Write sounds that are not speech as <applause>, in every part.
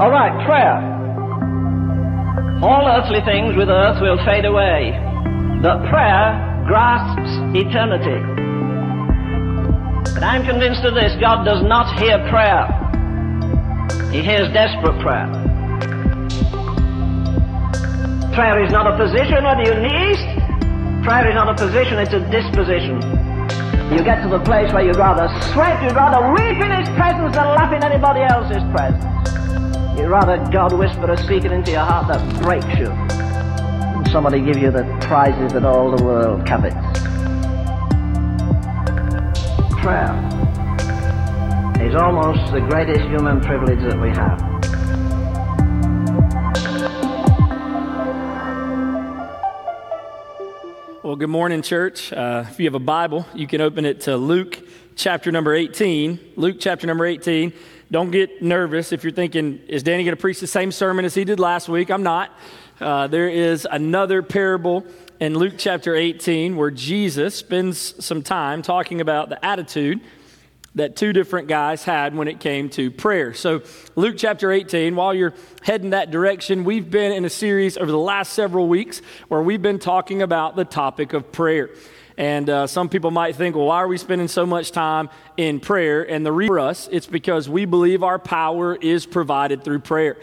All right, prayer. All earthly things with earth will fade away, but prayer grasps eternity. But I'm convinced of this God does not hear prayer, He hears desperate prayer. Prayer is not a position whether you kneel. Prayer is not a position, it's a disposition. You get to the place where you'd rather sweat, you'd rather weep in His presence than laugh in anybody else's presence. You'd rather God whisper a secret into your heart that breaks you than somebody give you the prizes that all the world covets. Prayer is almost the greatest human privilege that we have. Well, good morning, church. Uh, if you have a Bible, you can open it to Luke chapter number 18. Luke chapter number 18. Don't get nervous if you're thinking, is Danny going to preach the same sermon as he did last week? I'm not. Uh, there is another parable in Luke chapter 18 where Jesus spends some time talking about the attitude that two different guys had when it came to prayer. So, Luke chapter 18, while you're heading that direction, we've been in a series over the last several weeks where we've been talking about the topic of prayer. And uh, some people might think, well, why are we spending so much time in prayer? And the reason for us, it's because we believe our power is provided through prayer.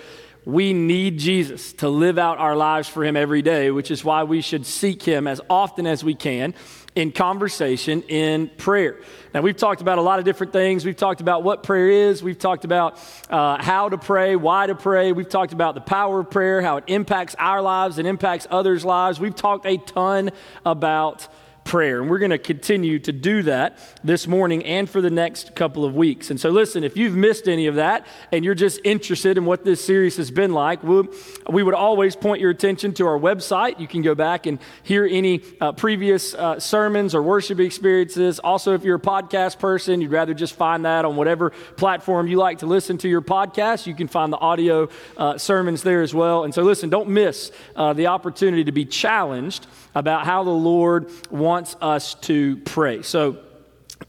We need Jesus to live out our lives for Him every day, which is why we should seek Him as often as we can in conversation in prayer. Now, we've talked about a lot of different things. We've talked about what prayer is. We've talked about uh, how to pray, why to pray. We've talked about the power of prayer, how it impacts our lives and impacts others' lives. We've talked a ton about prayer. And we're going to continue to do that this morning and for the next couple of weeks. And so, listen, if you've missed any of that and you're just interested in what this series has been like, we, we would always point your attention to our website. You can go back and hear any uh, previous uh, sermons or worship experiences. Also, if you're a podcast person, you'd rather just find that on whatever platform you like to listen to your podcast, you can find the audio uh, sermons there as well. And so, listen, don't miss uh, the opportunity to be challenged about how the Lord wants us to pray. So,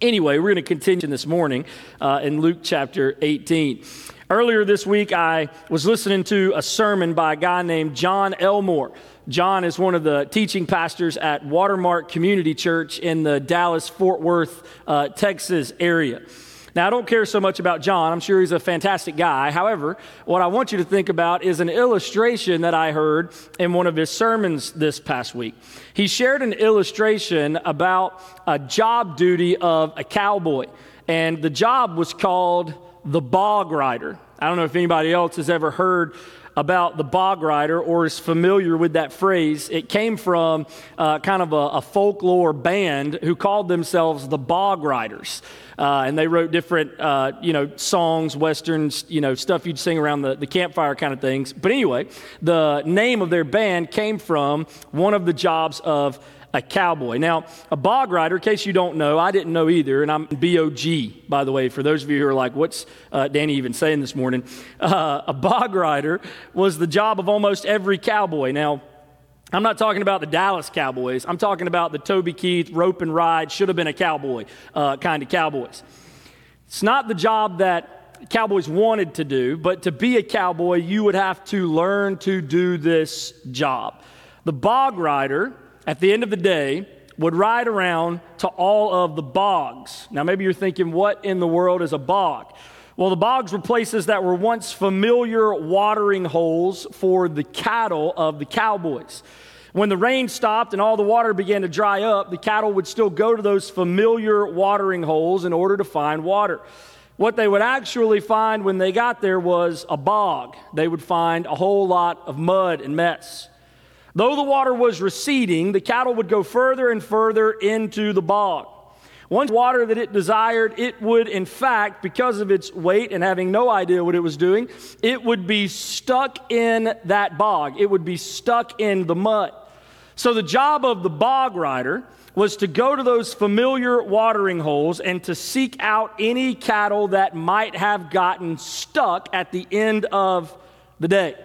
anyway, we're going to continue this morning uh, in Luke chapter 18. Earlier this week, I was listening to a sermon by a guy named John Elmore. John is one of the teaching pastors at Watermark Community Church in the Dallas Fort Worth, uh, Texas area. Now, I don't care so much about John. I'm sure he's a fantastic guy. However, what I want you to think about is an illustration that I heard in one of his sermons this past week. He shared an illustration about a job duty of a cowboy, and the job was called the bog rider. I don't know if anybody else has ever heard about the bog rider or is familiar with that phrase. It came from uh, kind of a, a, folklore band who called themselves the Bog Riders. Uh, and they wrote different, uh, you know, songs, westerns, you know, stuff you'd sing around the, the campfire kind of things. But anyway, the name of their band came from one of the jobs of a cowboy. Now, a bog rider, in case you don't know, I didn't know either, and I'm B-O-G, by the way, for those of you who are like, what's uh, Danny even saying this morning? <laughs> Uh, a bog rider was the job of almost every cowboy. Now, I'm not talking about the Dallas Cowboys. I'm talking about the Toby Keith, rope and ride, should have been a cowboy uh, kind of cowboys. It's not the job that cowboys wanted to do, but to be a cowboy, you would have to learn to do this job. The bog rider at the end of the day, would ride around to all of the bogs. Now, maybe you're thinking, what in the world is a bog? Well, the bogs were places that were once familiar watering holes for the cattle of the cowboys. When the rain stopped and all the water began to dry up, the cattle would still go to those familiar watering holes in order to find water. What they would actually find when they got there was a bog. They would find a whole lot of mud and mess. Though the water was receding, the cattle would go further and further into the bog. Once water that it desired, it would, in fact, because of its weight and having no idea what it was doing, it would be stuck in that bog. It would be stuck in the mud. So the job of the bog rider was to go to those familiar watering holes and to seek out any cattle that might have gotten stuck at the end of the day.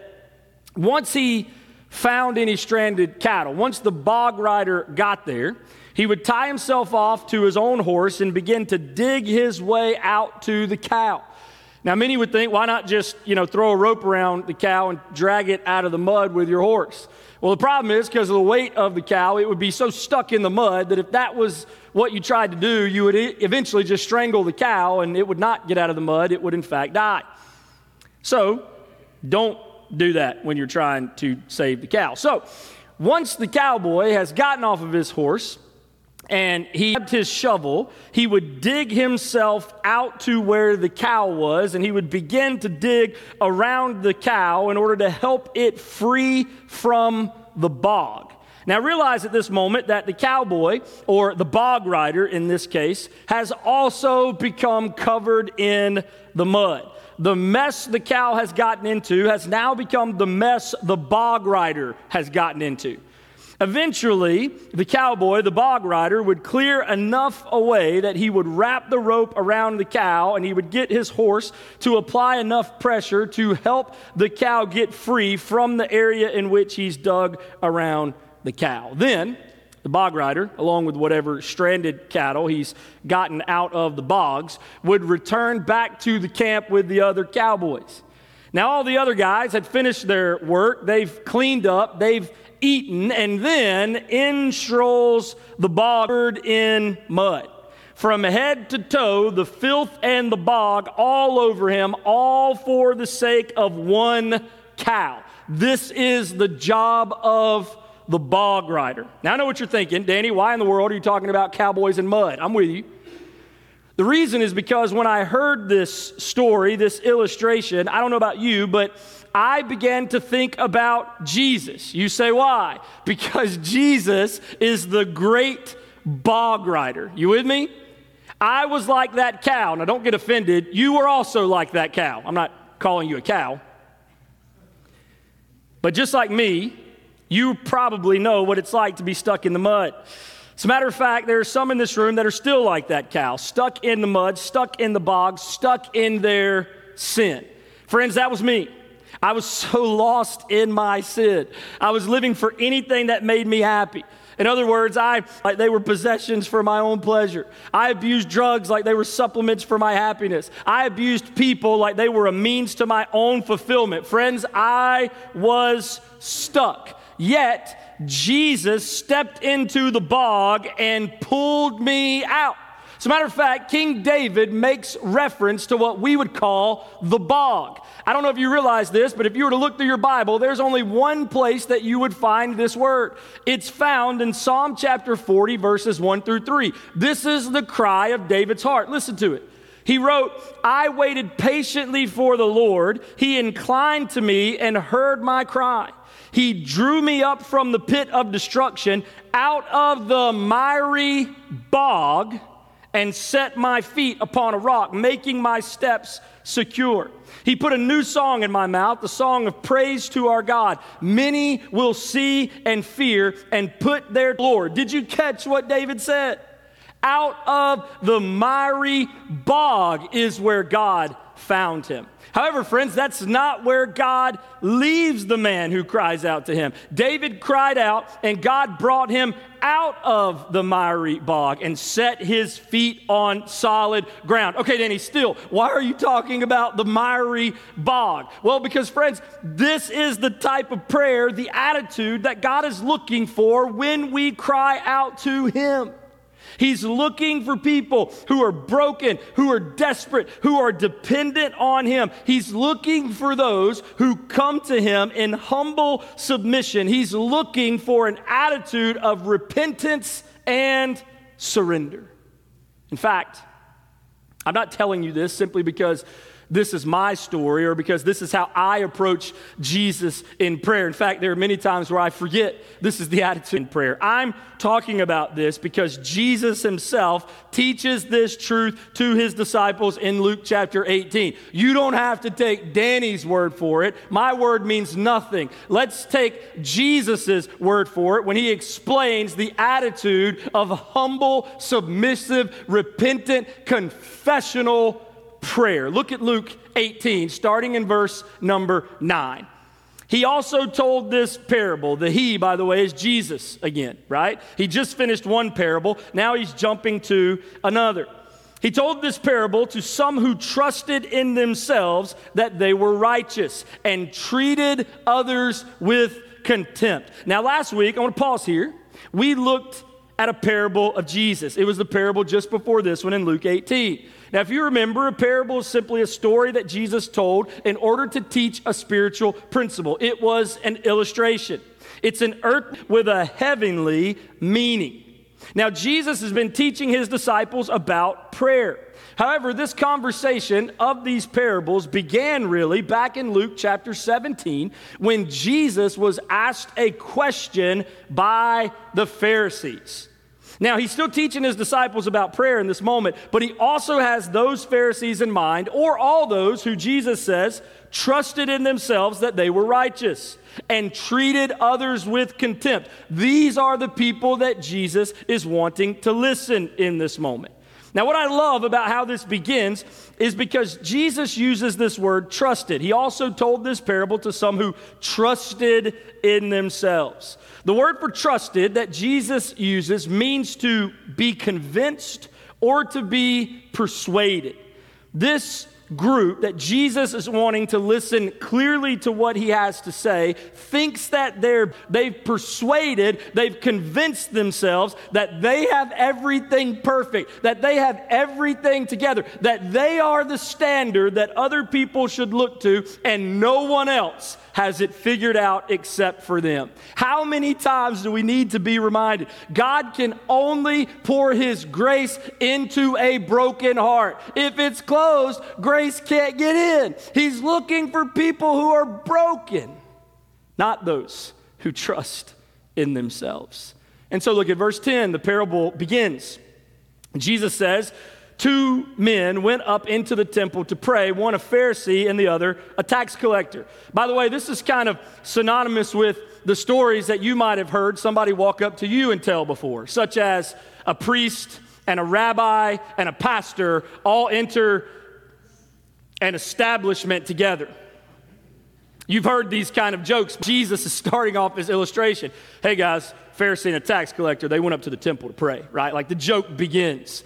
Once he found any stranded cattle. Once the bog rider got there, he would tie himself off to his own horse and begin to dig his way out to the cow. Now, many would think, why not just, you know, throw a rope around the cow and drag it out of the mud with your horse? Well, the problem is because of the weight of the cow, it would be so stuck in the mud that if that was what you tried to do, you would eventually just strangle the cow and it would not get out of the mud. It would, in fact, die. So, don't do that when you're trying to save the cow. So, once the cowboy has gotten off of his horse, and he grabbed his shovel. He would dig himself out to where the cow was, and he would begin to dig around the cow in order to help it free from the bog. Now, realize at this moment that the cowboy, or the bog rider in this case, has also become covered in the mud. The mess the cow has gotten into has now become the mess the bog rider has gotten into. Eventually, the cowboy, the bog rider, would clear enough away that he would wrap the rope around the cow and he would get his horse to apply enough pressure to help the cow get free from the area in which he's dug around the cow. Then, the bog rider, along with whatever stranded cattle he's gotten out of the bogs, would return back to the camp with the other cowboys. Now, all the other guys had finished their work. They've cleaned up. They've eaten, and then in strolls the bog covered in mud. From head to toe, the filth and the bog all over him, all for the sake of one cow. This is the job of the bog rider. Now, I know what you're thinking, Danny, why in the world are you talking about cowboys and mud? I'm with you. The reason is because when I heard this story, this illustration, I don't know about you, but I began to think about Jesus. You say, why? <laughs> Because Jesus is the great bog rider. You with me? I was like that cow. Now, don't get offended. You were also like that cow. I'm not calling you a cow. But just like me, you probably know what it's like to be stuck in the mud. As a matter of fact, there are some in this room that are still like that cow, stuck in the mud, stuck in the bog, stuck in their sin. Friends, that was me. I was <laughs> so lost in my sin. I was living for anything that made me happy. In other words, I like they were possessions for my own pleasure. I abused drugs like they were supplements for my happiness. I abused people like they were a means to my own fulfillment. Friends, I was stuck. Yet Jesus stepped into the bog and pulled me out. As a matter of fact, King David makes reference to what we would call the bog. I don't know if you realize this, but if you were to look through your Bible, there's only one place that you would find this word. It's found in Psalm chapter 40, verses 1 through 3. This is the cry of David's heart. Listen to it. He wrote, I waited patiently for the Lord. He inclined to me and heard my cry. He drew me up from the pit of destruction, out of the miry bog and set my feet upon a rock, making my steps secure. He put a new song in my mouth, the song of praise to our God. Many will see and fear and put their Lord. Did you catch what David said? Out of the miry bog is where God found him. However, friends, that's not where God leaves the man who cries out to him. David cried out, and God brought him out of the miry bog and set his feet on solid ground. Okay, Danny, still, why are you talking about the miry bog? Well, because, friends, this is the type of prayer, the attitude that God is looking for when we cry out to him. He's looking for people who are broken, who are desperate, who are dependent on Him. He's looking for those who come to Him in humble submission. He's looking for an attitude of repentance and surrender. In fact, I'm not telling you this simply because this is my story or because this is how I approach Jesus in prayer. In fact, there are many times where I forget this is the attitude in prayer. I'm talking about this because Jesus himself teaches this truth to his disciples in Luke chapter 18. You don't have to take Danny's word for it. My word means nothing. Let's take Jesus's word for it when he explains the attitude of humble, submissive, repentant, confessional prayer. Look at Luke 18, starting in verse number 9. He also told this parable. The he, by the way, is Jesus again, right? He just finished one parable. Now he's jumping to another. He told this parable to some who trusted in themselves that they were righteous and treated others with contempt. Now, last week, I want to pause here. We looked at a parable of Jesus. It was the parable just before this one in Luke 18. Now, if you remember, a parable is simply a story that Jesus told in order to teach a spiritual principle. It was an illustration, it's an earth with a heavenly meaning. Now, Jesus has been teaching his disciples about prayer. However, this conversation of these parables began really back in Luke chapter 17 when Jesus was asked a question by the Pharisees. Now, he's still teaching his disciples about prayer in this moment, but he also has those Pharisees in mind, or all those who Jesus says trusted in themselves that they were righteous and treated others with contempt. These are the people that Jesus is wanting to listen in this moment. Now, what I love about how this begins is because Jesus uses this word trusted. He also told this parable to some who trusted in themselves. The word for trusted that Jesus uses means to be convinced or to be persuaded. This group that Jesus is wanting to listen clearly to what he has to say thinks that they're they've persuaded, they've convinced themselves that they have everything perfect, that they have everything together, that they are the standard that other people should look to and no one else has it figured out except for them. How many times do we need to be reminded? God can only pour His grace into a broken heart. If it's closed, grace can't get in. He's looking for people who are broken, not those who trust in themselves. And so look at verse 10. The parable begins. Jesus says, two men went up into the temple to pray, one a Pharisee and the other a tax collector. By the way, this is kind of synonymous with the stories that you might have heard somebody walk up to you and tell before, such as a priest and a rabbi and a pastor all enter an establishment together. You've heard these kind of jokes. Jesus is starting off his illustration. Hey guys, Pharisee and a tax collector, they went up to the temple to pray, right? Like the joke begins.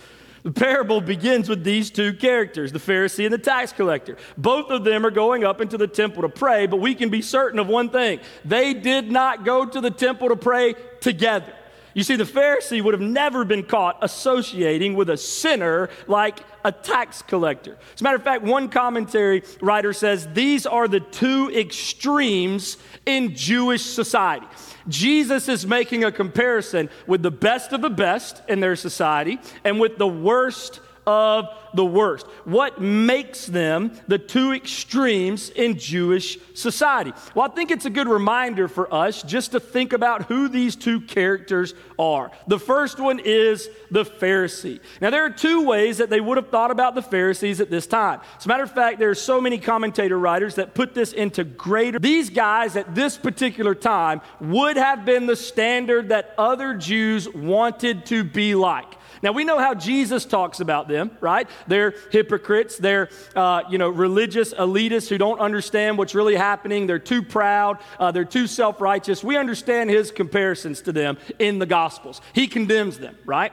The parable begins with these two characters, the Pharisee and the tax collector. Both of them are going up into the temple to pray, but we can be certain of one thing they did not go to the temple to pray together. You see, the Pharisee would have never been caught associating with a sinner like a tax collector. As a matter of fact, one commentary writer says these are the two extremes in Jewish society. Jesus is making a comparison with the best of the best in their society and with the worst of the worst. What makes them the two extremes in Jewish society? Well, I think it's a good reminder for us just to think about who these two characters are. The first one is the Pharisee. Now, there are two ways that they would have thought about the Pharisees at this time. As a matter of fact, there are so many commentator writers that put this into greater. These guys at this particular time would have been the standard that other Jews wanted to be like. Now we know how Jesus talks about them, right? They're hypocrites. They're, uh, you know, religious elitists who don't understand what's really happening. They're too proud. Uh, they're too self-righteous. We understand his comparisons to them in the Gospels. He condemns them, right?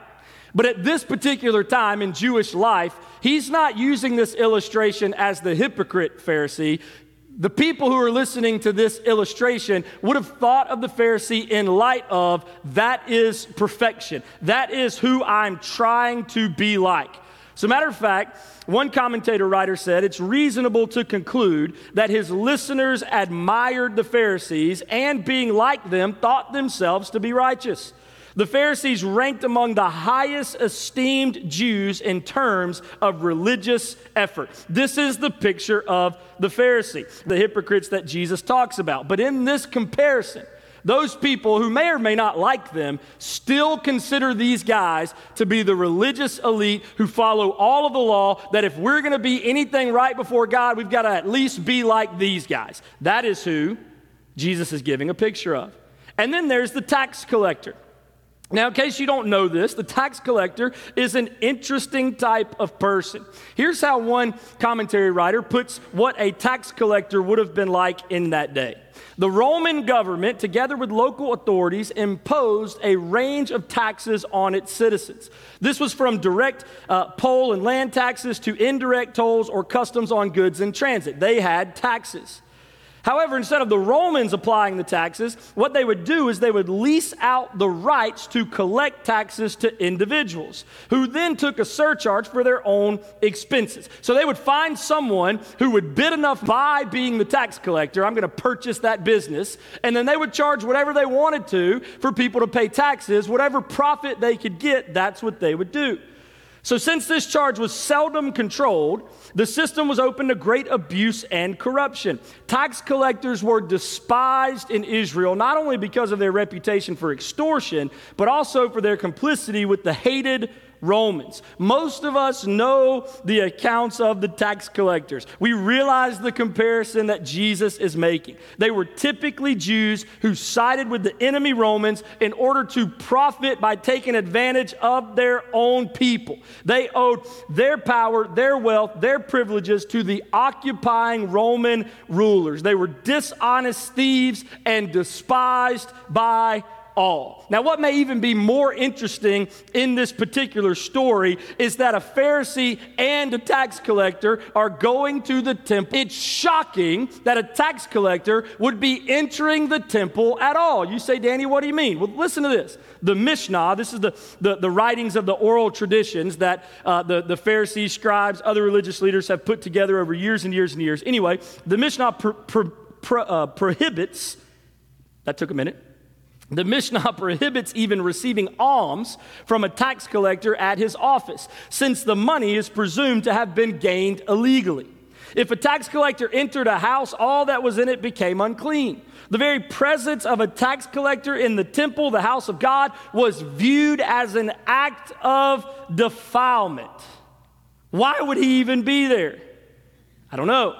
But at this particular time in Jewish life, he's not using this illustration as the hypocrite Pharisee the people who are listening to this illustration would have thought of the Pharisee in light of that is perfection. That is who I'm trying to be like. A matter of fact, one commentator writer said it's reasonable to conclude that his listeners admired the Pharisees and, being like them, thought themselves to be righteous. The Pharisees ranked among the highest esteemed Jews in terms of religious effort. This is the picture of the Pharisee, the hypocrites that Jesus talks about. But in this comparison, those people who may or may not like them still consider these guys to be the religious elite who follow all of the law. That if we're going to be anything right before God, we've got to at least be like these guys. That is who Jesus is giving a picture of. And then there's the tax collector. Now, in case you don't know this, the tax collector is an interesting type of person. Here's how one commentary writer puts what a tax collector would have been like in that day. The Roman government, together with local authorities, imposed a range of taxes on its citizens. This was from direct uh, poll and land taxes to indirect tolls or customs on goods in transit. They had taxes. However, instead of the Romans applying the taxes, what they would do is they would lease out the rights to collect taxes to individuals who then took a surcharge for their own expenses. So they would find someone who would bid enough by being the tax collector, I'm going to purchase that business, and then they would charge whatever they wanted to for people to pay taxes. Whatever profit they could get, that's what they would do. So, since this charge was seldom controlled, the system was open to great abuse and corruption. Tax collectors were despised in Israel, not only because of their reputation for extortion, but also for their complicity with the hated Romans. Most of us know the accounts of the tax collectors. We realize the comparison that Jesus is making. They were typically Jews who sided with the enemy Romans in order to profit by taking advantage of their own people. They owed their power, their wealth, their privileges to the occupying Roman rulers. They were dishonest thieves and despised by all. Now, what may even be more interesting in this particular story is that a Pharisee and a tax collector are going to the temple. It's shocking that a tax collector would be entering the temple at all. You say, Danny, what do you mean? Well, listen to this. The Mishnah, this is the, the, the writings of the oral traditions that uh, the, the Pharisees, scribes, other religious leaders have put together over years and years and years. Anyway, the Mishnah uh, prohibits, that took a minute the Mishnah <laughs> prohibits even receiving alms from a tax collector at his office, since the money is presumed to have been gained illegally. If a tax collector entered a house, all that was in it became unclean. The very presence of a tax collector in the temple, the house of God, was viewed as an act of defilement. Why would he even be there? I don't know.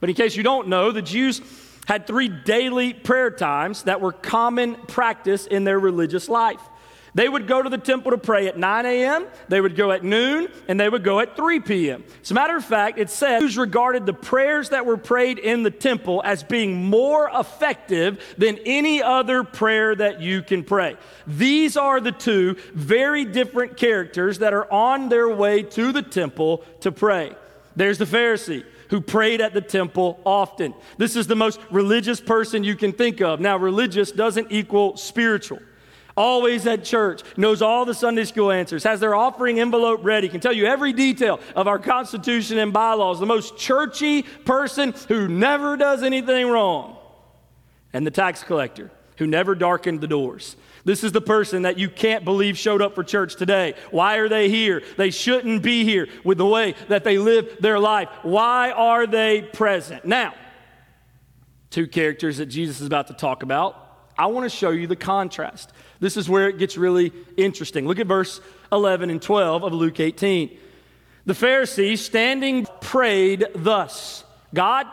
But in case you don't know, the Jews had three daily prayer times that were common practice in their religious life. They would go to the temple to pray at 9 a.m., they would go at noon, and they would go at 3 p.m. As a matter of fact, it says Jews regarded the prayers that were prayed in the temple as being more effective than any other prayer that you can pray. These are the two very different characters that are on their way to the temple to pray. There's the Pharisee who prayed at the temple often. This is the most religious person you can think of. Now, religious doesn't equal spiritual. Always at church, knows all the Sunday school answers, has their offering envelope ready, can tell you every detail of our Constitution and bylaws, the most churchy person who never does anything wrong. And the tax collector who never darkened the doors. This is the person that you can't believe showed up for church today. Why are they here? They shouldn't be here with the way that they live their life. Why are they present? Now, two characters that Jesus is about to talk about. I want to show you the contrast. This is where it gets really interesting. Look at verse 11 and 12 of Luke 18. The Pharisee standing prayed thus God,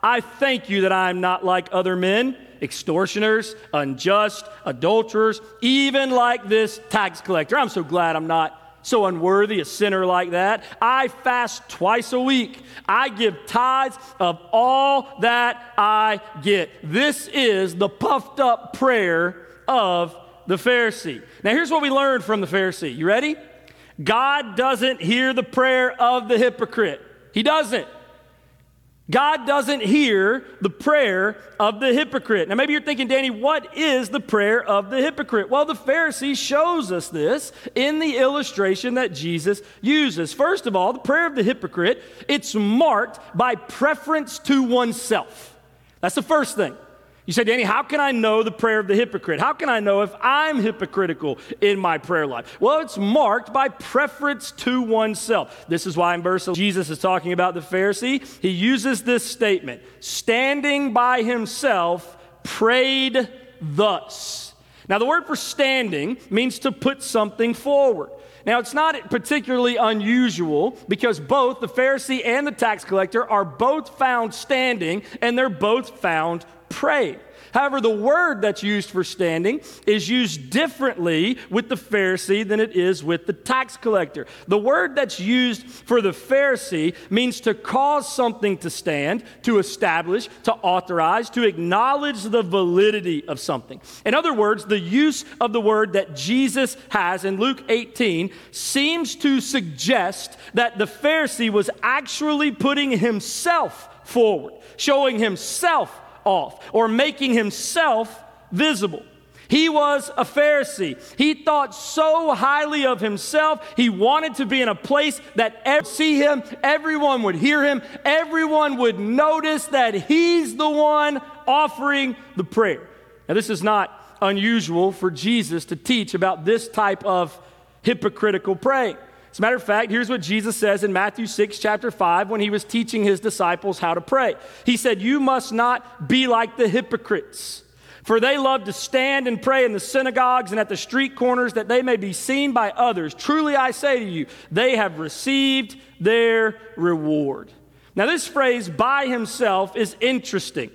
I thank you that I am not like other men extortioners, unjust, adulterers, even like this tax collector. I'm so glad I'm not so unworthy, a sinner like that. I fast twice a week. I give tithes of all that I get. This is the puffed up prayer of the Pharisee. Now, here's what we learned from the Pharisee. You ready? God doesn't hear the prayer of the hypocrite. He doesn't. God doesn't hear the prayer of the hypocrite. Now, maybe you're thinking, Danny, what is the prayer of the hypocrite? Well, the Pharisee shows us this in the illustration that Jesus uses. First of all, the prayer of the hypocrite, it's marked by preference to oneself. That's the first thing. You say, Danny, how can I know the prayer of the hypocrite? How can I know if I'm hypocritical in my prayer life? Well, it's marked by preference to oneself. This is why in verse Jesus is talking about the Pharisee. He uses this statement standing by himself, prayed thus. Now, the word for standing means to put something forward. Now, it's not particularly unusual because both the Pharisee and the tax collector are both found standing and they're both found pray. However, the word that's used for standing is used differently with the Pharisee than it is with the tax collector. The word that's used for the Pharisee means to cause something to stand, to establish, to authorize, to acknowledge the validity of something. In other words, the use of the word that Jesus has in Luke 18 seems to suggest that the Pharisee was actually putting himself forward, showing himself off, or making himself visible. He was a Pharisee. He thought so highly of himself. He wanted to be in a place that everyone see him, everyone would hear him, everyone would notice that he's the one offering the prayer. Now, this is not unusual for Jesus to teach about this type of hypocritical praying. As a matter of fact, here's what Jesus says in Matthew 6, chapter 5, when he was teaching his disciples how to pray. He said, You must not be like the hypocrites, for they love to stand and pray in the synagogues and at the street corners that they may be seen by others. Truly I say to you, they have received their reward. Now, this phrase, by himself, is interesting.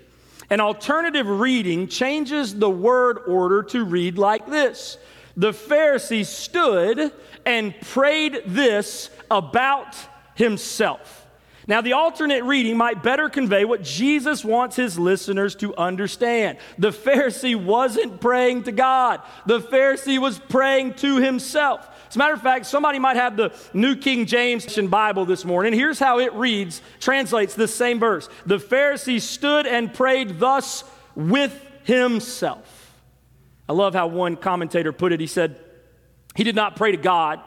An alternative reading changes the word order to read like this The Pharisee stood and prayed this about himself. Now, the alternate reading might better convey what Jesus wants his listeners to understand. The Pharisee wasn't praying to God, the Pharisee was praying to himself. As a matter of fact, somebody might have the New King James Bible this morning. Here's how it reads, translates this same verse. The Pharisee stood and prayed thus with himself. I love how one commentator put it. He said, he did not pray to God.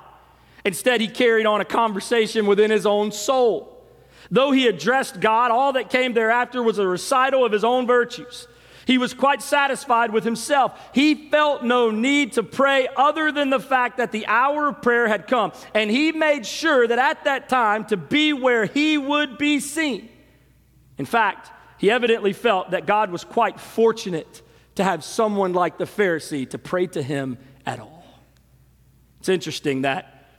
Instead, he carried on a conversation within his own soul. Though he addressed God, all that came thereafter was a recital of his own virtues. He was quite satisfied with himself. He felt no need to pray other than the fact that the hour of prayer had come. And he made sure that at that time to be where he would be seen. In fact, he evidently felt that God was quite fortunate to have someone like the Pharisee to pray to him at all. It's interesting that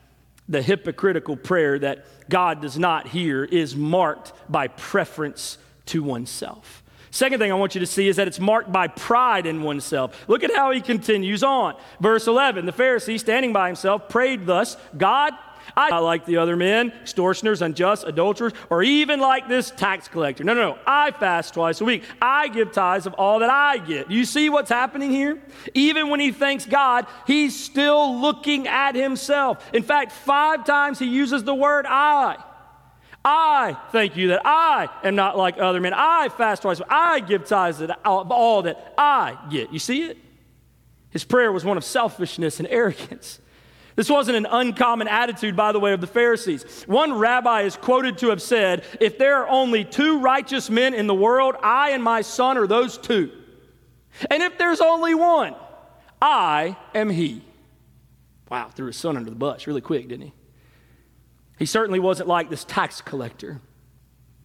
the hypocritical prayer that God does not hear is marked by preference to oneself. Second thing I want you to see is that it's marked by pride in oneself. Look at how he continues on. Verse 11 The Pharisee, standing by himself, prayed thus God, I like the other men, extortioners, unjust, adulterers, or even like this tax collector. No, no, no. I fast twice a week. I give tithes of all that I get. You see what's happening here? Even when he thanks God, he's still looking at himself. In fact, five times he uses the word I. I thank you that I am not like other men. I fast twice. I give tithes of all that I get. You see it? His prayer was one of selfishness and arrogance. This wasn't an uncommon attitude, by the way, of the Pharisees. One rabbi is quoted to have said, If there are only two righteous men in the world, I and my son are those two. And if there's only one, I am he. Wow, threw his son under the bus really quick, didn't he? He certainly wasn't like this tax collector.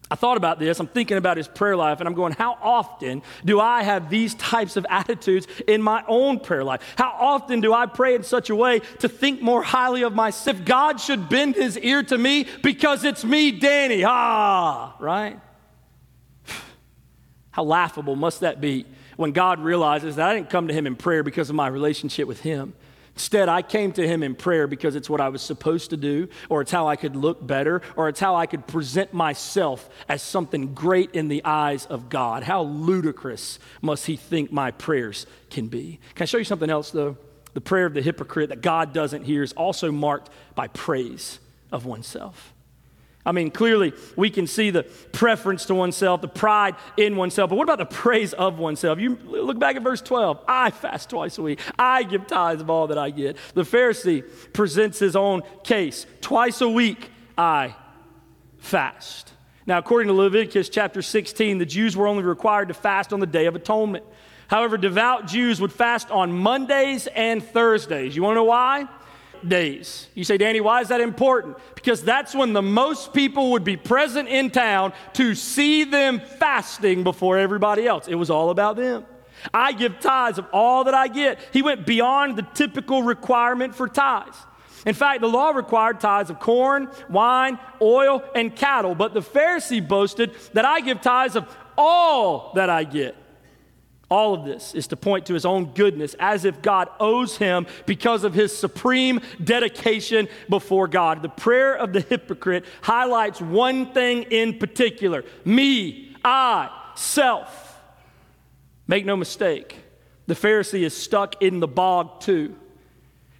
I thought about this. I'm thinking about his prayer life, and I'm going, how often do I have these types of attitudes in my own prayer life? How often do I pray in such a way to think more highly of myself? God should bend his ear to me because it's me, Danny, ah, right? <sighs> How laughable must that be when God realizes that I didn't come to him in prayer because of my relationship with him. Instead, I came to him in prayer because it's what I was supposed to do, or it's how I could look better, or it's how I could present myself as something great in the eyes of God. How ludicrous must he think my prayers can be? Can I show you something else, though? The prayer of the hypocrite that God doesn't hear is also marked by praise of oneself. I mean, clearly we can see the preference to oneself, the pride in oneself. But what about the praise of oneself? You look back at verse 12. I fast twice a week. I give tithes of all that I get. The Pharisee presents his own case. Twice a week, I fast. Now, according to Leviticus chapter 16, the Jews were only required to fast on the Day of Atonement. However, devout Jews would fast on Mondays and Thursdays. You want to know why? Days. You say, Danny, why is that important? Because that's when the most people would be present in town to see them fasting before everybody else. It was all about them. I give tithes of all that I get. He went beyond the typical requirement for tithes. In fact, the law required tithes of corn, wine, oil, and cattle, but the Pharisee boasted that I give tithes of all that I get. All of this is to point to his own goodness as if God owes him because of his supreme dedication before God. The prayer of the hypocrite highlights one thing in particular me, I, self. Make no mistake, the Pharisee is stuck in the bog too.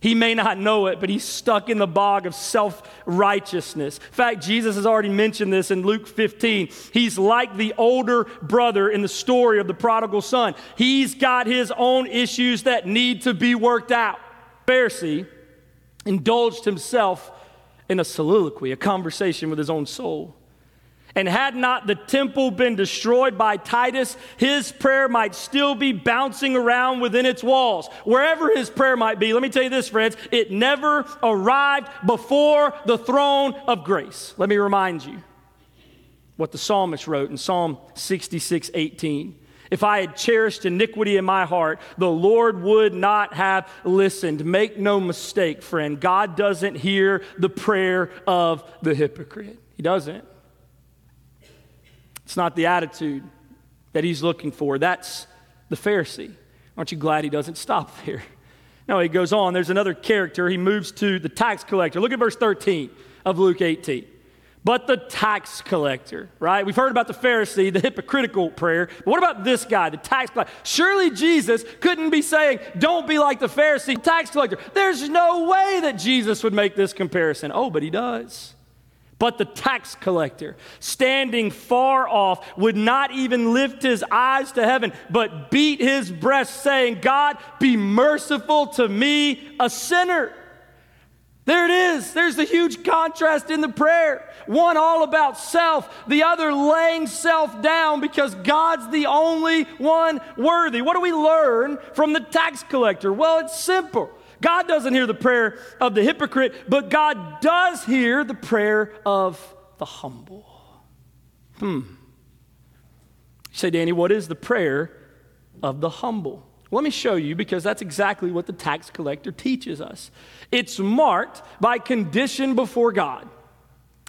He may not know it, but he's stuck in the bog of self righteousness. In fact, Jesus has already mentioned this in Luke 15. He's like the older brother in the story of the prodigal son. He's got his own issues that need to be worked out. Pharisee indulged himself in a soliloquy, a conversation with his own soul. And had not the temple been destroyed by Titus, his prayer might still be bouncing around within its walls. Wherever his prayer might be, let me tell you this, friends, it never arrived before the throne of grace. Let me remind you what the psalmist wrote in Psalm 66 18. If I had cherished iniquity in my heart, the Lord would not have listened. Make no mistake, friend, God doesn't hear the prayer of the hypocrite. He doesn't. It's not the attitude that he's looking for. That's the Pharisee. Aren't you glad he doesn't stop there? <laughs> No, he goes on. There's another character. He moves to the tax collector. Look at verse 13 of Luke 18. But the tax collector, right? We've heard about the Pharisee, the hypocritical prayer. But what about this guy, the tax collector? Surely Jesus couldn't be saying, don't be like the Pharisee, tax collector. There's no way that Jesus would make this comparison. Oh, but he does. But the tax collector, standing far off, would not even lift his eyes to heaven, but beat his breast, saying, God, be merciful to me, a sinner. There it is. There's the huge contrast in the prayer. One all about self, the other laying self down because God's the only one worthy. What do we learn from the tax collector? Well, it's simple. God doesn't hear the prayer of the hypocrite, but God does hear the prayer of the humble. Hmm. You say, Danny, what is the prayer of the humble? Let me show you because that's exactly what the tax collector teaches us. It's marked by condition before God.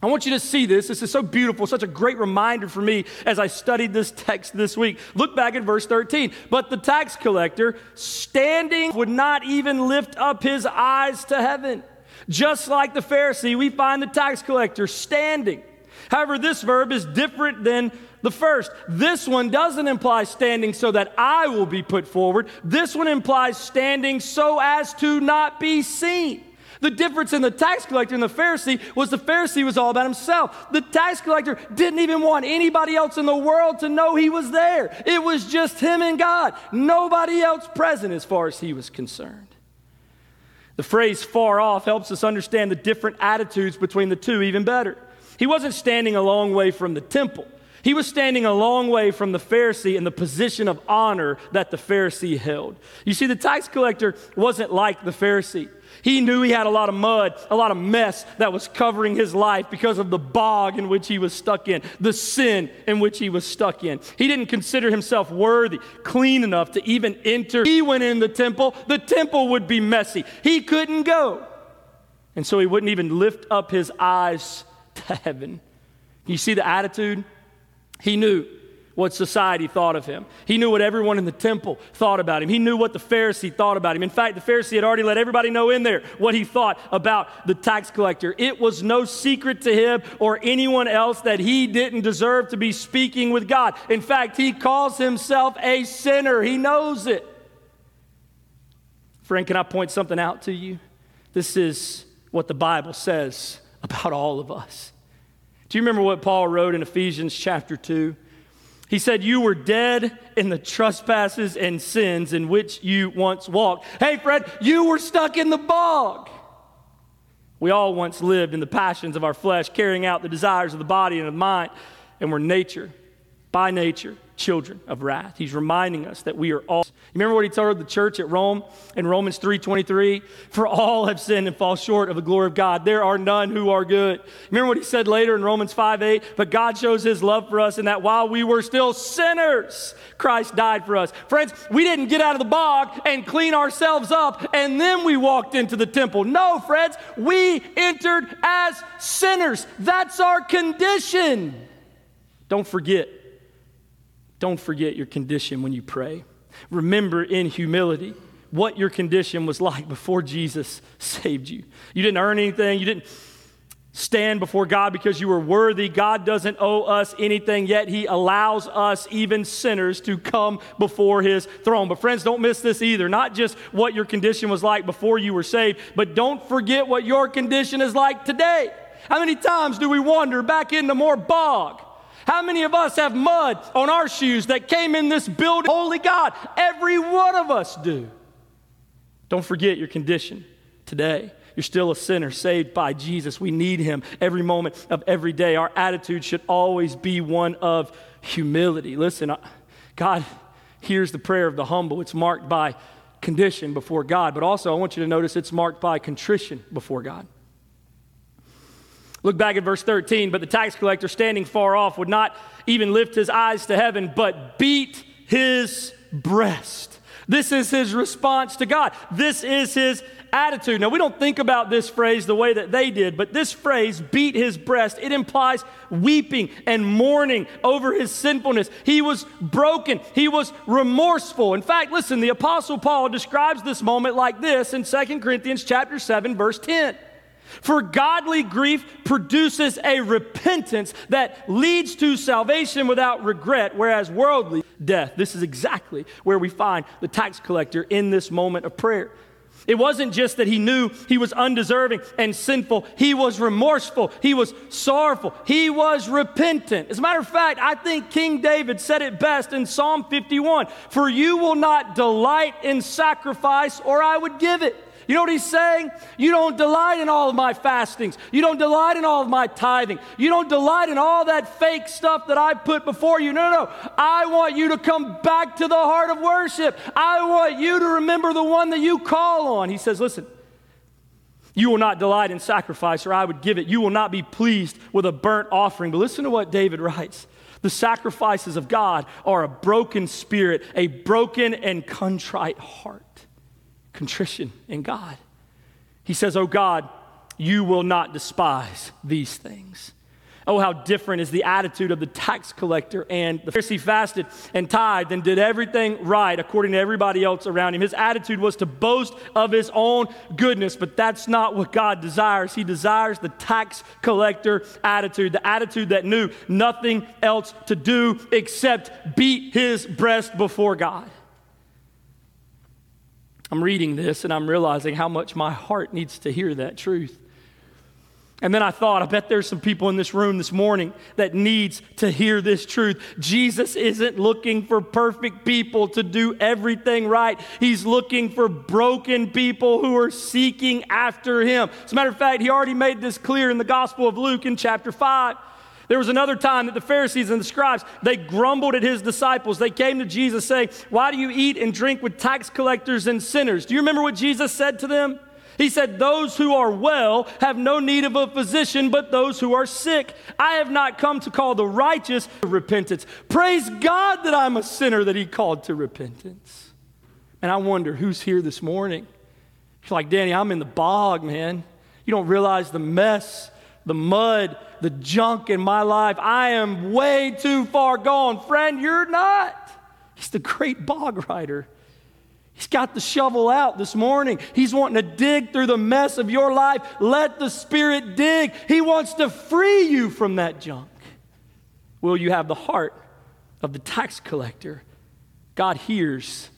I want you to see this. This is so beautiful, such a great reminder for me as I studied this text this week. Look back at verse 13. But the tax collector, standing, would not even lift up his eyes to heaven. Just like the Pharisee, we find the tax collector standing. However, this verb is different than the first. This one doesn't imply standing so that I will be put forward. This one implies standing so as to not be seen. The difference in the tax collector and the Pharisee was the Pharisee was all about himself. The tax collector didn't even want anybody else in the world to know he was there. It was just him and God, nobody else present as far as he was concerned. The phrase far off helps us understand the different attitudes between the two even better. He wasn't standing a long way from the temple. He was standing a long way from the Pharisee in the position of honor that the Pharisee held. You see, the tax collector wasn't like the Pharisee. He knew he had a lot of mud, a lot of mess that was covering his life because of the bog in which he was stuck in, the sin in which he was stuck in. He didn't consider himself worthy, clean enough to even enter. He went in the temple, the temple would be messy. He couldn't go. And so he wouldn't even lift up his eyes to heaven. You see the attitude? He knew what society thought of him. He knew what everyone in the temple thought about him. He knew what the Pharisee thought about him. In fact, the Pharisee had already let everybody know in there what he thought about the tax collector. It was no secret to him or anyone else that he didn't deserve to be speaking with God. In fact, he calls himself a sinner. He knows it. Friend, can I point something out to you? This is what the Bible says about all of us. Do you remember what Paul wrote in Ephesians chapter 2? He said, You were dead in the trespasses and sins in which you once walked. Hey, Fred, you were stuck in the bog. We all once lived in the passions of our flesh, carrying out the desires of the body and of the mind, and were nature, by nature, children of wrath. He's reminding us that we are all. Remember what he told the church at Rome in Romans 3:23? For all have sinned and fall short of the glory of God. There are none who are good. Remember what he said later in Romans 5:8? But God shows his love for us in that while we were still sinners, Christ died for us. Friends, we didn't get out of the bog and clean ourselves up and then we walked into the temple. No, friends, we entered as sinners. That's our condition. Don't forget don't forget your condition when you pray. Remember in humility what your condition was like before Jesus saved you. You didn't earn anything, you didn't stand before God because you were worthy. God doesn't owe us anything, yet He allows us, even sinners, to come before His throne. But, friends, don't miss this either. Not just what your condition was like before you were saved, but don't forget what your condition is like today. How many times do we wander back into more bog? How many of us have mud on our shoes that came in this building? Holy God, every one of us do. Don't forget your condition today. You're still a sinner saved by Jesus. We need him every moment of every day. Our attitude should always be one of humility. Listen, God hears the prayer of the humble. It's marked by condition before God, but also I want you to notice it's marked by contrition before God. Look back at verse 13. But the tax collector, standing far off, would not even lift his eyes to heaven, but beat his breast. This is his response to God. This is his attitude. Now, we don't think about this phrase the way that they did, but this phrase, beat his breast, it implies weeping and mourning over his sinfulness. He was broken, he was remorseful. In fact, listen, the Apostle Paul describes this moment like this in 2 Corinthians chapter 7, verse 10. For godly grief produces a repentance that leads to salvation without regret, whereas worldly death. This is exactly where we find the tax collector in this moment of prayer. It wasn't just that he knew he was undeserving and sinful. He was remorseful. He was sorrowful. He was repentant. As a matter of fact, I think King David said it best in Psalm 51 For you will not delight in sacrifice, or I would give it. You know what he's saying? You don't delight in all of my fastings. You don't delight in all of my tithing. You don't delight in all that fake stuff that I put before you. No, no, no. I want you to come back to the heart of worship. I want you to remember the one that you call on. He says, Listen, you will not delight in sacrifice, or I would give it. You will not be pleased with a burnt offering. But listen to what David writes. The sacrifices of God are a broken spirit, a broken and contrite heart contrition in God. He says, Oh God, you will not despise these things. Oh, how different is the attitude of the tax collector and the Pharisee fasted and tithed and did everything right according to everybody else around him. His attitude was to boast of his own goodness, but that's not what God desires. He desires the tax collector attitude, the attitude that knew nothing else to do except beat his breast before God. I'm reading this and I'm realizing how much my heart needs to hear that truth. And then I thought, I bet there's some people in this room this morning that needs to hear this truth. Jesus isn't looking for perfect people to do everything right. He's looking for broken people who are seeking after him. As a matter of fact, he already made this clear in the Gospel of Luke in chapter 5. There was another time that the Pharisees and the scribes, they grumbled at his disciples. They came to Jesus saying, Why do you eat and drink with tax collectors and sinners? Do you remember what Jesus said to them? He said, Those who are well have no need of a physician, but those who are sick. I have not come to call the righteous to repentance. Praise God that I'm a sinner that he called to repentance. And I wonder who's here this morning. You're like, Danny, I'm in the bog, man. You don't realize the mess the mud, the junk in my life. I am way too far gone. Friend, you're not. He's the great bog rider. He's got the shovel out this morning. He's wanting to dig through the mess of your life. Let the Spirit dig. He wants to free you from that junk. Will you have the heart of the tax collector? God hears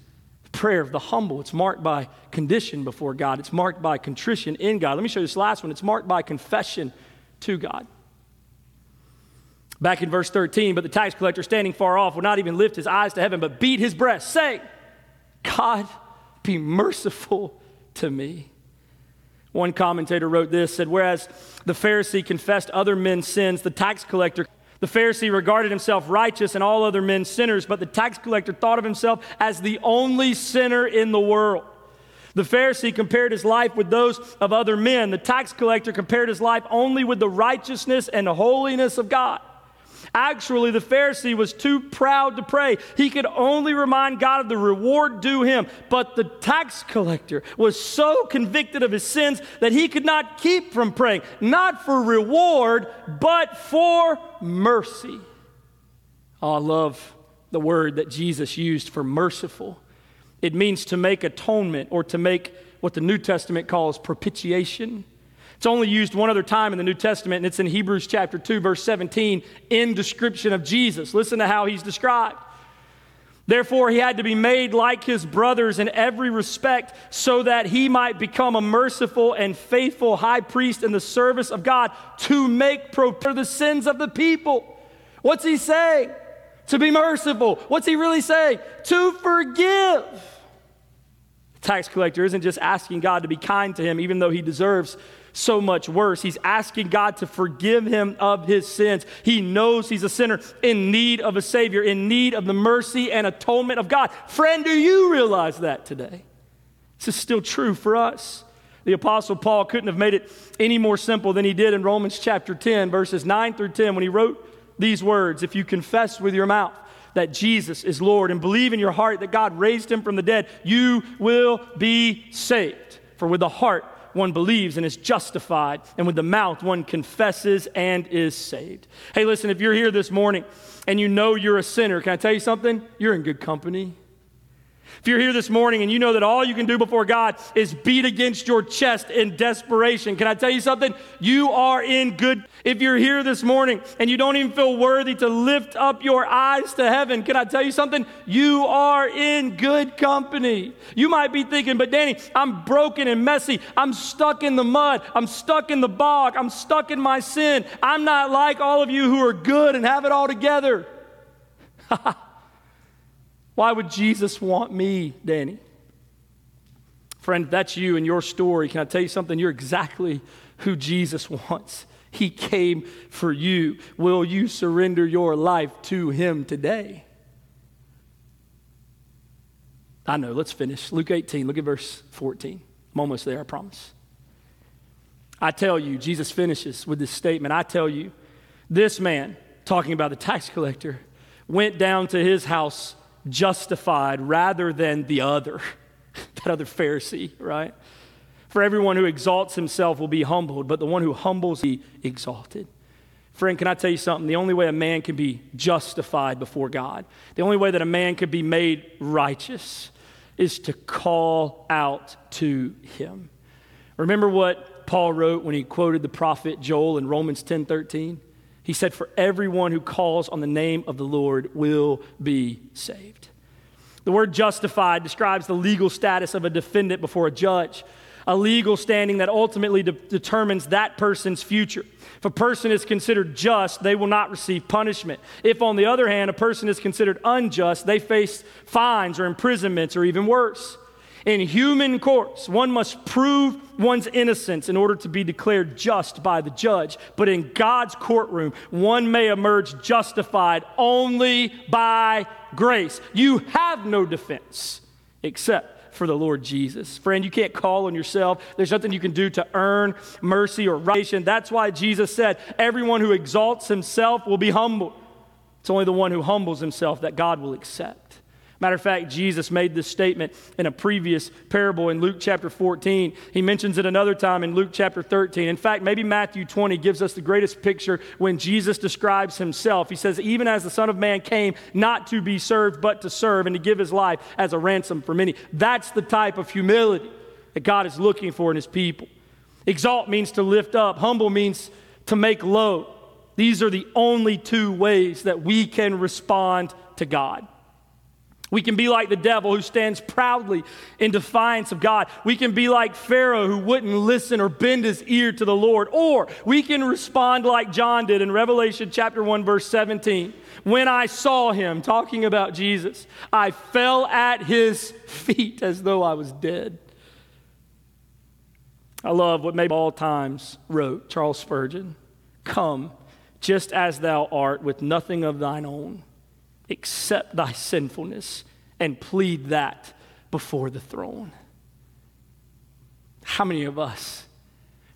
the prayer of the humble. It's marked by condition before God, it's marked by contrition in God. Let me show you this last one. It's marked by confession to God. Back in verse 13, but the tax collector standing far off would not even lift his eyes to heaven, but beat his breast, saying, God, be merciful to me. One commentator wrote this said, Whereas the Pharisee confessed other men's sins, the tax collector, the Pharisee regarded himself righteous and all other men sinners, but the tax collector thought of himself as the only sinner in the world. The Pharisee compared his life with those of other men. The tax collector compared his life only with the righteousness and holiness of God. Actually, the Pharisee was too proud to pray. He could only remind God of the reward due him. But the tax collector was so convicted of his sins that he could not keep from praying, not for reward, but for mercy. Oh, I love the word that Jesus used for merciful. It means to make atonement or to make what the New Testament calls propitiation. It's only used one other time in the New Testament, and it's in Hebrews chapter 2, verse 17, in description of Jesus. Listen to how he's described. Therefore, he had to be made like his brothers in every respect so that he might become a merciful and faithful high priest in the service of God to make for the sins of the people. What's he saying? To be merciful. What's he really saying? To forgive. Tax collector isn't just asking God to be kind to him, even though he deserves so much worse. He's asking God to forgive him of his sins. He knows he's a sinner in need of a Savior, in need of the mercy and atonement of God. Friend, do you realize that today? This is still true for us. The Apostle Paul couldn't have made it any more simple than he did in Romans chapter 10, verses 9 through 10, when he wrote these words If you confess with your mouth, that Jesus is Lord and believe in your heart that God raised him from the dead, you will be saved. For with the heart one believes and is justified, and with the mouth one confesses and is saved. Hey, listen, if you're here this morning and you know you're a sinner, can I tell you something? You're in good company. If you're here this morning and you know that all you can do before God is beat against your chest in desperation, can I tell you something? You are in good. If you're here this morning and you don't even feel worthy to lift up your eyes to heaven, can I tell you something? You are in good company. You might be thinking, but Danny, I'm broken and messy. I'm stuck in the mud. I'm stuck in the bog. I'm stuck in my sin. I'm not like all of you who are good and have it all together. <laughs> Why would Jesus want me, Danny? Friend, that's you and your story, can I tell you something? You're exactly who Jesus <laughs> wants. He came for you. Will you surrender your life to Him today? I know, let's finish. Luke 18, look at verse 14. I'm almost there, I promise. I tell you, Jesus finishes with this statement I tell you, this man, talking about the tax collector, went down to his house justified rather than the other, <laughs> that other Pharisee, right? For everyone who exalts himself will be humbled, but the one who humbles be exalted. Friend, can I tell you something? The only way a man can be justified before God, the only way that a man could be made righteous is to call out to him. Remember what Paul wrote when he quoted the prophet Joel in Romans 10 13? He said, For everyone who calls on the name of the Lord will be saved. The word justified describes the legal status of a defendant before a judge, a legal standing that ultimately de- determines that person's future. If a person is considered just, they will not receive punishment. If, on the other hand, a person is considered unjust, they face fines or imprisonments or even worse. In human courts, one must prove one's innocence in order to be declared just by the judge. But in God's courtroom, one may emerge justified only by grace. You have no defense except for the Lord Jesus. Friend, you can't call on yourself. There's nothing you can do to earn mercy or righteousness. That's why Jesus said, Everyone who exalts himself will be humbled. It's only the one who humbles himself that God will accept. Matter of fact, Jesus made this statement in a previous parable in Luke chapter 14. He mentions it another time in Luke chapter 13. In fact, maybe Matthew 20 gives us the greatest picture when Jesus describes himself. He says, Even as the Son of Man came not to be served, but to serve and to give his life as a ransom for many. That's the type of humility that God is looking for in his people. Exalt means to lift up, humble means to make low. These are the only two ways that we can respond to God. We can be like the devil who stands proudly in defiance of God. We can be like Pharaoh who wouldn't listen or bend his ear to the Lord. Or we can respond like John did in Revelation chapter 1 verse 17. When I saw him talking about Jesus, I fell at his feet as though I was dead. I love what maybe all times wrote, Charles Spurgeon. Come just as thou art with nothing of thine own accept thy sinfulness and plead that before the throne. How many of us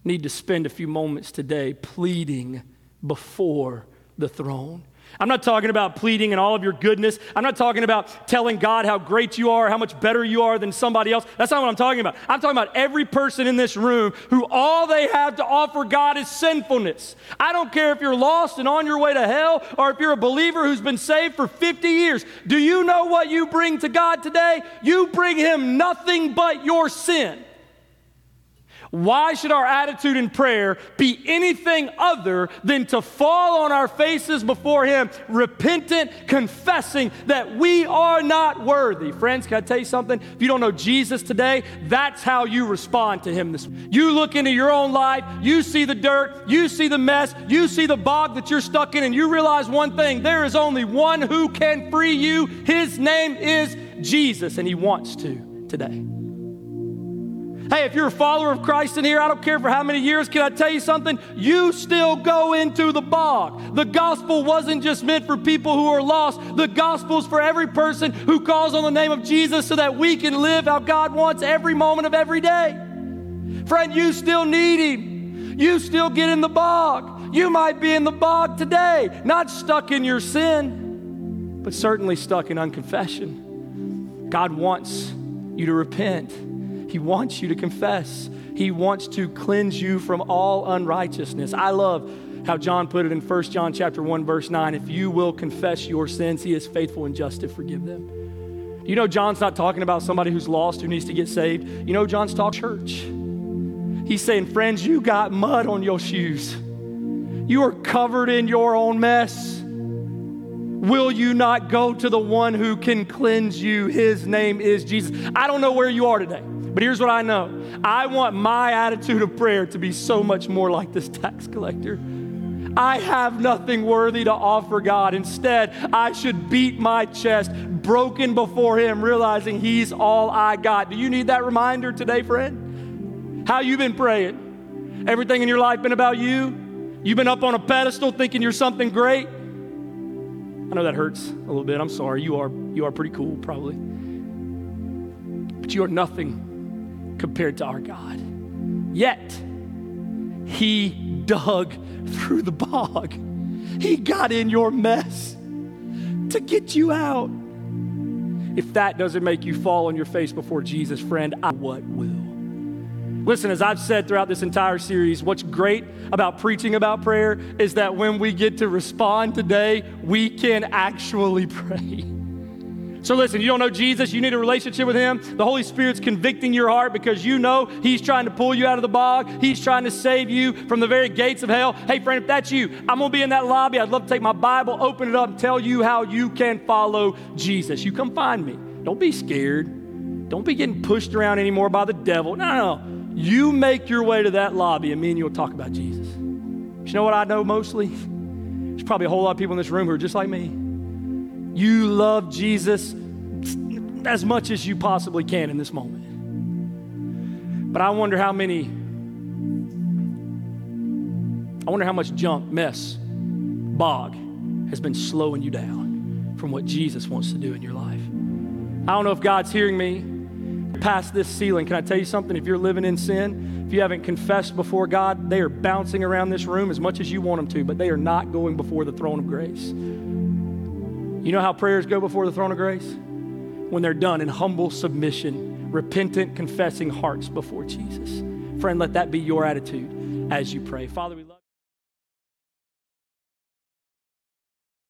need to spend a few moments today pleading before the throne? I'm not talking about pleading and all of your goodness. I'm not talking about telling God how great you are, how much better you are than somebody else. That's not what I'm talking about. I'm talking about every person in this room who all they have to offer God is sinfulness. I don't care if you're lost and on your way to hell or if you're a believer who's been saved for 50 years. Do you know what you bring to God today? You bring Him nothing but your sin. Why should our attitude in prayer be anything other than to fall on our faces before Him, repentant, confessing that we are not worthy? Friends, can I tell you something? If you don't know Jesus today, that's how you respond to Him. This you look into your own life, you see the dirt, you see the mess, you see the bog that you're stuck in, and you realize one thing: there is only one who can free you. His name is Jesus, and He wants to today. Hey, if you're a follower of Christ in here, I don't care for how many years, can I tell you something? You still go into the bog. The gospel wasn't just meant for people who are lost, the gospel is for every person who calls on the name of Jesus so that we can live how God wants every moment of every day. Friend, you still need Him. You still get in the bog. You might be in the bog today, not stuck in your sin, but certainly stuck in unconfession. God wants you to repent. He wants you to confess. He wants to cleanse you from all unrighteousness. I love how John put it in 1 John chapter 1 verse 9, if you will confess your sins, he is faithful and just to forgive them. You know John's not talking about somebody who's lost who needs to get saved. You know John's talking church. He's saying, "Friends, you got mud on your shoes. You are covered in your own mess. Will you not go to the one who can cleanse you? His name is Jesus." I don't know where you are today. But here's what I know I want my attitude of prayer to be so much more like this tax collector. I have nothing worthy to offer God. Instead, I should beat my chest, broken before Him, realizing He's all I got. Do you need that reminder today, friend? How you been praying? Everything in your life been about you? You've been up on a pedestal thinking you're something great? I know that hurts a little bit. I'm sorry. You are you are pretty cool, probably. But you are nothing compared to our God. Yet, He dug through the bog. He got in your mess to get you out. If that doesn't make you fall on your face before Jesus, friend, I, what will? Listen, as I've said throughout this entire series, what's great about preaching about prayer is that when we get to respond today, we can actually <laughs> pray. So listen, you don't know Jesus, you need a relationship with Him. The Holy Spirit's convicting your heart because you know He's trying to pull you out of the bog. He's trying to save you from the very gates of hell. Hey, friend, if that's you, I'm going to be in that lobby. I'd love to take my Bible, open it up, and tell you how you can follow Jesus. You come find me. Don't be scared. Don't be getting pushed around anymore by the devil. No, no, no. You make your way to that lobby, and me and you will talk about Jesus. But you know what I know mostly? There's probably a whole lot of people in this room who are just like me. You love Jesus as much as you possibly can in this moment. But I wonder how many, I wonder how much junk, mess, bog has been slowing you down from what Jesus wants to do in your life. I don't know if God's hearing me past this ceiling. Can I tell you something? If you're living in sin, if you haven't confessed before God, they are bouncing around this room as much as you want them to, but they are not going before the throne of grace. You know how prayers go before the throne of grace? When they're done in humble submission, repentant, confessing hearts before Jesus. Friend, let that be your attitude as you pray. Father, we love